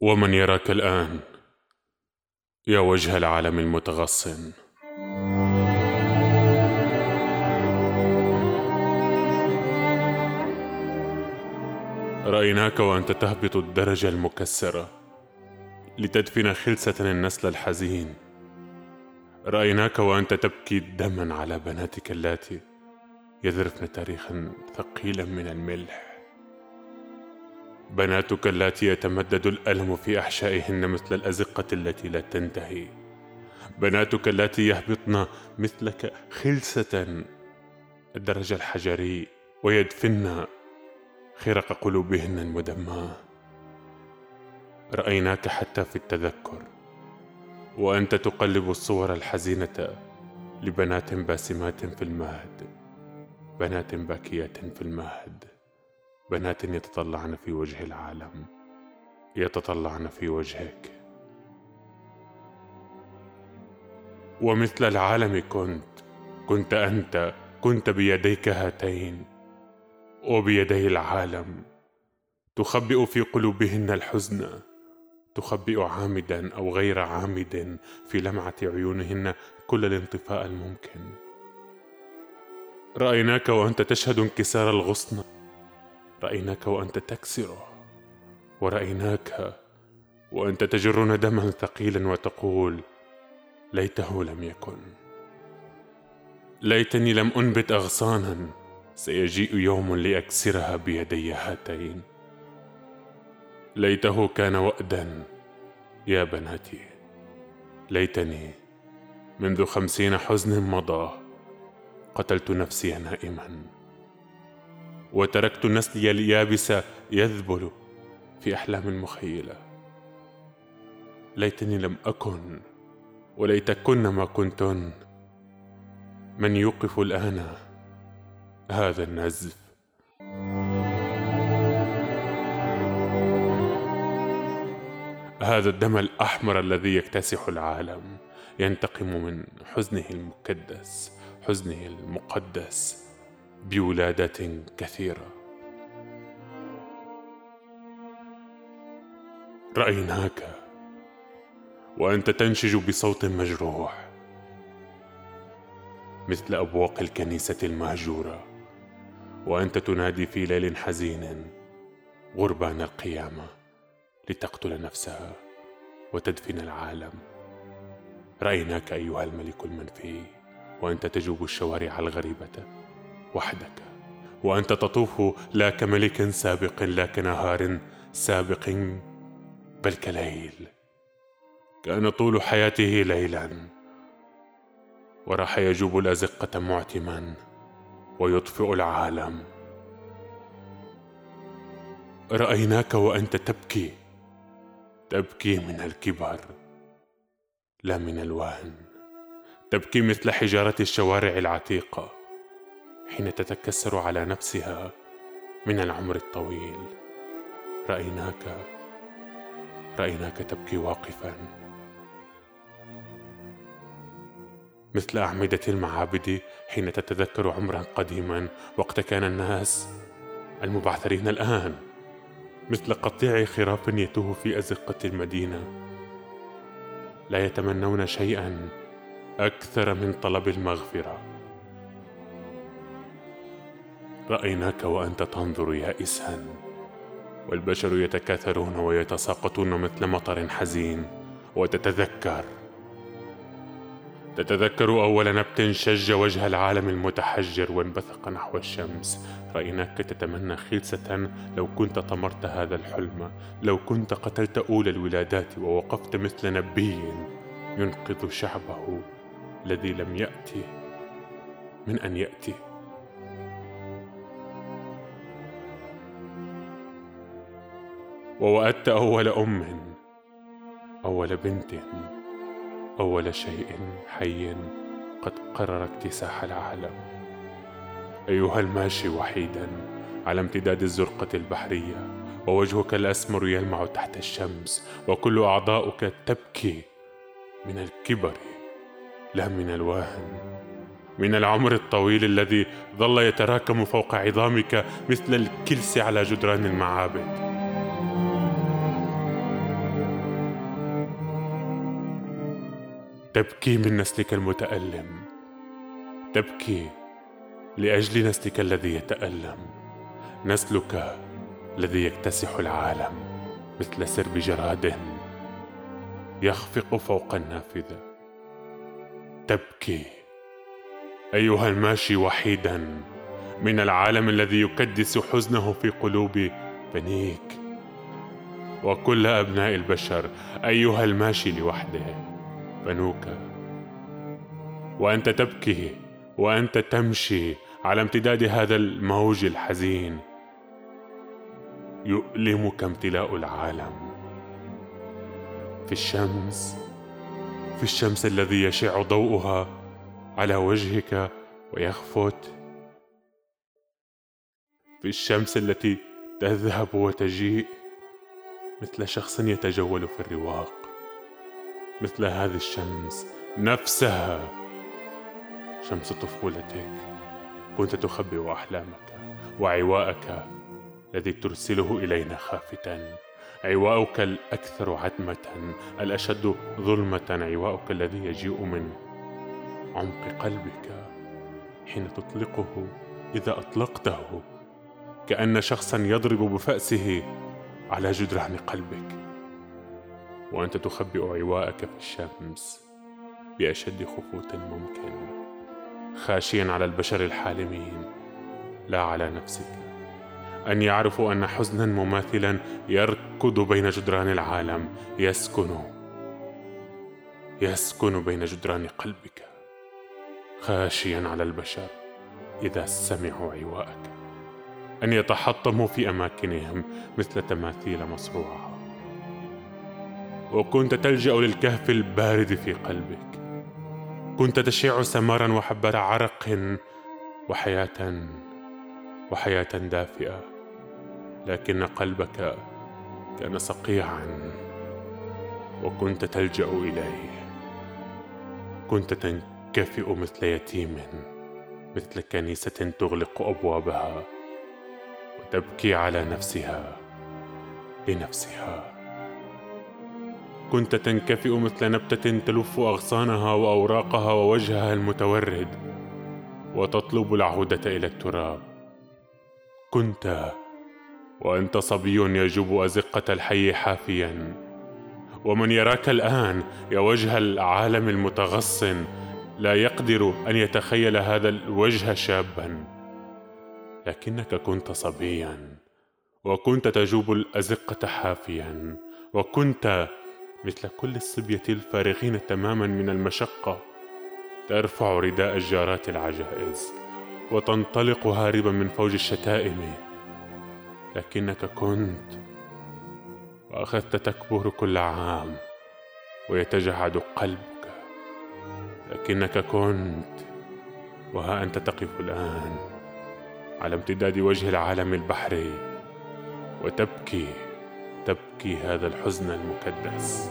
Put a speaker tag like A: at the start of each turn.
A: ومن يراك الآن يا وجه العالم المتغصن. رأيناك وأنت تهبط الدرجة المكسرة لتدفن خلسة النسل الحزين. رأيناك وأنت تبكي دما على بناتك اللاتي يذرفن تاريخا ثقيلا من الملح. بناتك اللاتي يتمدد الألم في أحشائهن مثل الأزقة التي لا تنتهي. بناتك اللاتي يهبطن مثلك خلسة الدرج الحجري ويدفن خرق قلوبهن المدماة. رأيناك حتى في التذكر وأنت تقلب الصور الحزينة لبنات باسمات في المهد بنات باكيات في المهد. بنات يتطلعن في وجه العالم. يتطلعن في وجهك. ومثل العالم كنت كنت أنت كنت بيديك هاتين. وبيدي العالم. تخبئ في قلوبهن الحزن. تخبئ عامدا أو غير عامد في لمعة عيونهن كل الانطفاء الممكن. رأيناك وأنت تشهد انكسار الغصن. رأيناك وأنت تكسره ورأيناك وأنت تجر ندما ثقيلا وتقول ليته لم يكن. ليتني لم أنبت اغصانا. سيجيء يوم لأكسرها بيدي هاتين. ليته كان وأدا يا بناتي. ليتني منذ خمسين حزن مضى قتلت نفسي نائما. وتركت نسلي اليابس يذبل في أحلام مخيلة. ليتني لم أكن وليتكن ما كنتن من يوقف الآن هذا النزف؟ هذا الدم الأحمر الذي يكتسح العالم ينتقم من حزنه المكدس حزنه المقدس. بولادة كثيرة. رأيناك وأنت تنشج بصوت مجروح مثل أبواق الكنيسة المهجورة وأنت تنادي في ليل حزين غربان القيامة لتقتل نفسها وتدفن العالم. رأيناك أيها الملك المنفي وأنت تجوب الشوارع الغريبة. وحدك. وأنت تطوف لا كملك سابق لا كنهار سابق بل كليل. كان طول حياته ليلا وراح يجوب الأزقة معتما ويطفئ العالم. رأيناك وأنت تبكي تبكي من الكبر لا من الوهن. تبكي مثل حجارة الشوارع العتيقة. حين تتكسر على نفسها من العمر الطويل. رأيناك رأيناك تبكي واقفا. مثل أعمدة المعابد حين تتذكر عمرا قديما وقت كان الناس المبعثرين الآن. مثل قطيع خراف يتوه في أزقة المدينة. لا يتمنون شيئا أكثر من طلب المغفرة. رأيناك وأنت تنظر يائسا والبشر يتكاثرون ويتساقطون مثل مطر حزين. وتتذكر. تتذكر أول نبت شج وجه العالم المتحجر وانبثق نحو الشمس. رأيناك تتمنى خلسة لو كنت طمرت هذا الحلم. لو كنت قتلت أولى الولادات ووقفت مثل نبي ينقذ شعبه الذي لم يأتي. من أن يأتي. ووأدت أول أم أول بنت أول شيء حي قد قرر اكتساح العالم. أيها الماشي وحيدا على امتداد الزرقة البحرية ووجهك الأسمر يلمع تحت الشمس وكل أعضاؤك تبكي من الكبر لا من الوهن. من العمر الطويل الذي ظل يتراكم فوق عظامك مثل الكلس على جدران المعابد. تبكي من نسلك المتألم. تبكي لأجل نسلك الذي يتألم. نسلك الذي يكتسح العالم مثل سرب جراد. يخفق فوق النافذة. تبكي أيها الماشي وحيدا من العالم الذي يكدس حزنه في قلوب بنيك وكل أبناء البشر أيها الماشي لوحده. بنوك وأنت تبكي وأنت تمشي على امتداد هذا الموج الحزين. يؤلمك امتلاء العالم. في الشمس في الشمس الذي يشع ضوءها على وجهك ويخفت. في الشمس التي تذهب وتجيء مثل شخص يتجول في الرواق. مثل هذه الشمس نفسها. شمس طفولتك كنت تخبئ أحلامك وعواءك الذي ترسله إلينا خافتا. عواؤك الأكثر عتمة الأشد ظلمة. عواؤك الذي يجيء من عمق قلبك حين تطلقه إذا أطلقته. كأن شخصا يضرب بفأسه على جدران قلبك. وأنت تخبئ عواءك في الشمس بأشد خفوت ممكن خاشيا على البشر الحالمين لا على نفسك. أن يعرفوا أن حزنا مماثلا يركض بين جدران العالم يسكن يسكن بين جدران قلبك خاشيا على البشر إذا سمعوا عواءك أن يتحطموا في أماكنهم مثل تماثيل مصروعه وكنت تلجأ للكهف البارد في قلبك. كنت تشع سمارا وحبات عرق وحياة وحياة دافئة. لكن قلبك كان صقيعا وكنت تلجأ إليه. كنت تنكفئ مثل يتيم مثل كنيسة تغلق أبوابها وتبكي على نفسها لنفسها. كنت تنكفئ مثل نبتة تلف أغصانها وأوراقها ووجهها المتورد وتطلب العودة إلى التراب. كنت وأنت صبي يجوب أزقة الحي حافيا. ومن يراك الآن يا وجه العالم المتغصن لا يقدر أن يتخيل هذا الوجه شابا. لكنك كنت صبيا وكنت تجوب الأزقة حافيا. وكنت مثل كل الصبيه الفارغين تماما من المشقة ترفع رداء الجارات العجائز وتنطلق هاربا من فوج الشتائم. لكنك كنت وأخذت تكبر كل عام ويتجعد قلبك. لكنك كنت وها انت تقف الآن على امتداد وجه العالم البحري وتبكي. تبكي هذا الحزن المكدس